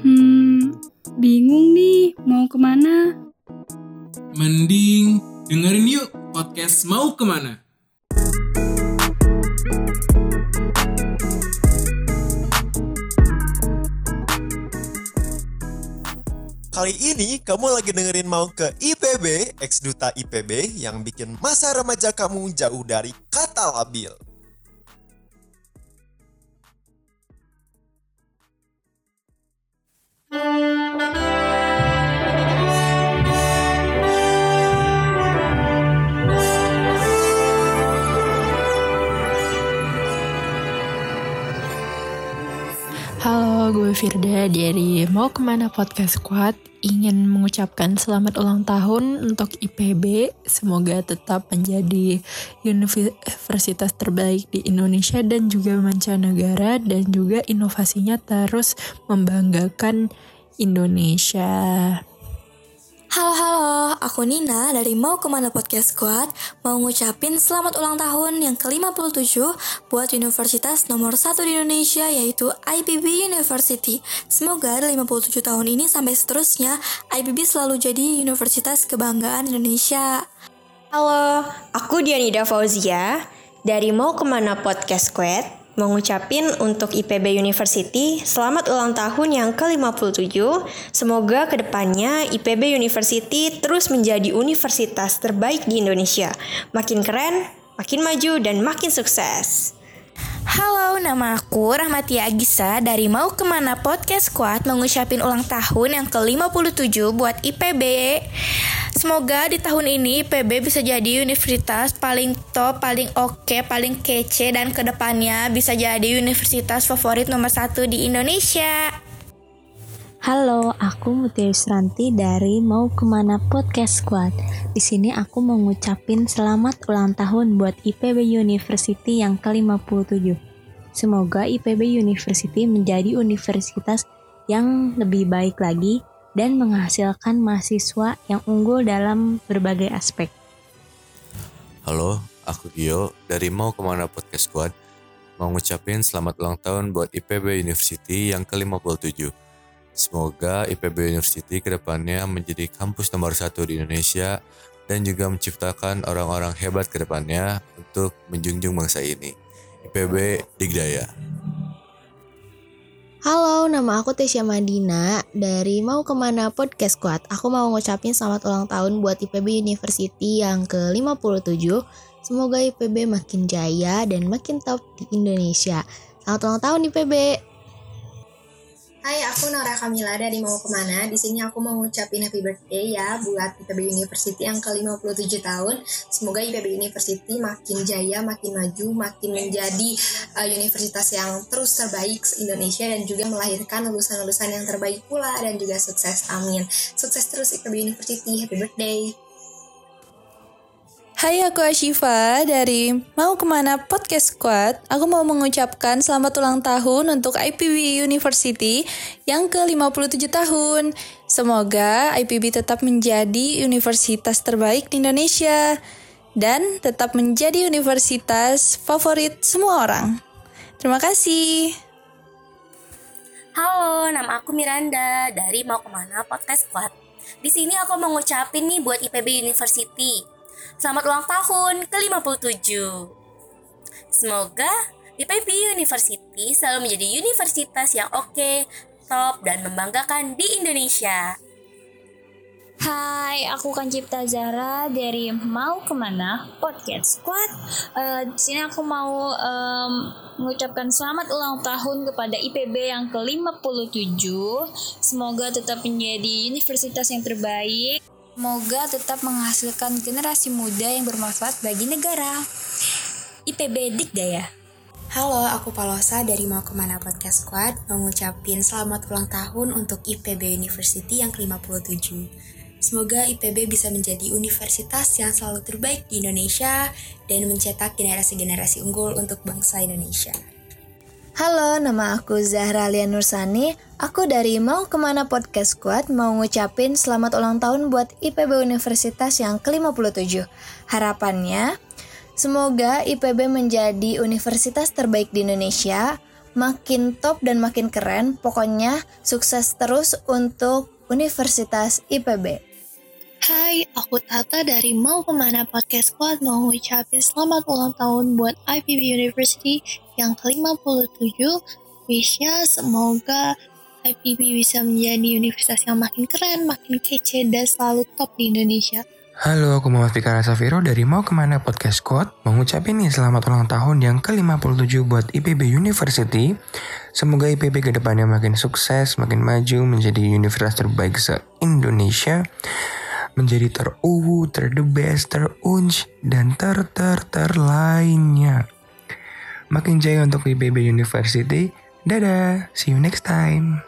Hmm, bingung nih mau ke mana? Mending dengerin yuk podcast Mau Ke mana. Kali ini kamu lagi dengerin mau ke IPB, ex duta IPB yang bikin masa remaja kamu jauh dari kata labil. Thank you. Gue Firda dari Mau Ke mana Podcast Squad ingin mengucapkan selamat ulang tahun untuk IPB. Semoga tetap menjadi universitas terbaik di Indonesia dan juga mancanegara dan juga inovasinya terus membanggakan Indonesia. Halo halo, aku Nina dari Mau Ke mana Podcast Squad. Mau ngucapin selamat ulang tahun yang ke-57 buat universitas nomor 1 di Indonesia yaitu IPB University. Semoga dari 57 tahun ini sampai seterusnya IPB selalu jadi universitas kebanggaan Indonesia. Halo, aku Dianida Fauzia dari Mau Ke mana Podcast Squad mau ngucapin untuk IPB University selamat ulang tahun yang ke-57. Semoga ke depannya IPB University terus menjadi universitas terbaik di Indonesia. Makin keren, makin maju, dan makin sukses. Halo, nama aku Rahmatia Agisa dari Mau Ke mana Podcast Squad mengucapin ulang tahun yang ke-57 buat IPB. Semoga di tahun ini IPB bisa jadi universitas paling top, paling oke, okay, paling kece, dan ke depannya bisa jadi universitas favorit nomor satu di Indonesia. Halo, aku Mutia Yusranti dari Mau Ke mana Podcast Squad. Di sini aku mau selamat ulang tahun buat IPB University yang ke-57. Semoga IPB University menjadi universitas yang lebih baik lagi dan menghasilkan mahasiswa yang unggul dalam berbagai aspek. Halo, aku Gio dari Mau Ke mana Podcast Squad. Mau ngucapin selamat ulang tahun buat IPB University yang ke-57. Semoga IPB University ke depannya menjadi kampus nomor satu di Indonesia dan juga menciptakan orang-orang hebat ke depannya untuk menjunjung bangsa ini. IPB Digdaya. Halo, nama aku Tesya Madina dari Mau Ke mana Podcast Squad. Aku mau ngucapin selamat ulang tahun buat IPB University yang ke-57. Semoga IPB makin jaya dan makin top di Indonesia. Selamat ulang tahun IPB! Hai, aku Nora Kamila dari Mau Ke mana. Di sini aku mau ngucapin happy birthday ya buat IPB University yang ke-57 tahun. Semoga IPB University makin jaya, makin maju, makin menjadi uh, universitas yang terus terbaik se-Indonesia dan juga melahirkan lulusan-lulusan yang terbaik pula dan juga sukses. Amin. Sukses terus IPB University. Happy birthday. Hai aku Ashifa dari Mau Ke mana Podcast Squad. Aku mau mengucapkan selamat ulang tahun untuk IPB University yang ke-57 tahun. Semoga IPB tetap menjadi universitas terbaik di Indonesia Dan tetap menjadi universitas favorit semua orang. Terima kasih. Halo, nama aku Miranda dari Mau Ke mana Podcast Squad. Di sini aku mau ngucapin nih buat IPB University Selamat ulang tahun ke-57. Semoga IPB University selalu menjadi universitas yang oke, top, dan membanggakan di Indonesia. Hai, aku kan Cipta Zara dari Mau Ke mana Podcast Squad. Uh, di sini aku mau um, mengucapkan selamat ulang tahun kepada IPB yang ke-57. Semoga tetap menjadi universitas yang terbaik Semoga tetap menghasilkan generasi muda yang bermanfaat bagi negara. IPB Dikdaya. Halo, aku Palosa dari Mau Ke mana Podcast Squad mau ngucapin selamat ulang tahun untuk IPB University yang ke-57. Semoga IPB bisa menjadi universitas yang selalu terbaik di Indonesia dan mencetak generasi-generasi unggul untuk bangsa Indonesia. Halo, nama aku Zahra Lian Nursani. Aku dari Mau Ke mana Podcast Squad mau ngucapin selamat ulang tahun buat IPB Universitas yang ke-57. Harapannya, semoga IPB menjadi universitas terbaik di Indonesia, makin top dan makin keren. Pokoknya sukses terus untuk Universitas IPB. Hai, aku Tata dari Mau Ke mana Podcast Squad mau ngucapin selamat ulang tahun buat IPB University yang ke-57. Wishnya semoga IPB bisa menjadi universitas yang makin keren, makin kece, dan selalu top di Indonesia. Halo, aku Muhammad Fikar Safiro dari Mau Ke mana Podcast Squad Mau ngucapin nih selamat ulang tahun yang ke-57 buat IPB University Semoga IPB ke depannya makin sukses, makin maju, menjadi universitas terbaik se-Indonesia Menjadi teruwu, ter the best, terunj, dan ter ter ter lainnya Makin jaya untuk IPB University. Dadah, see you next time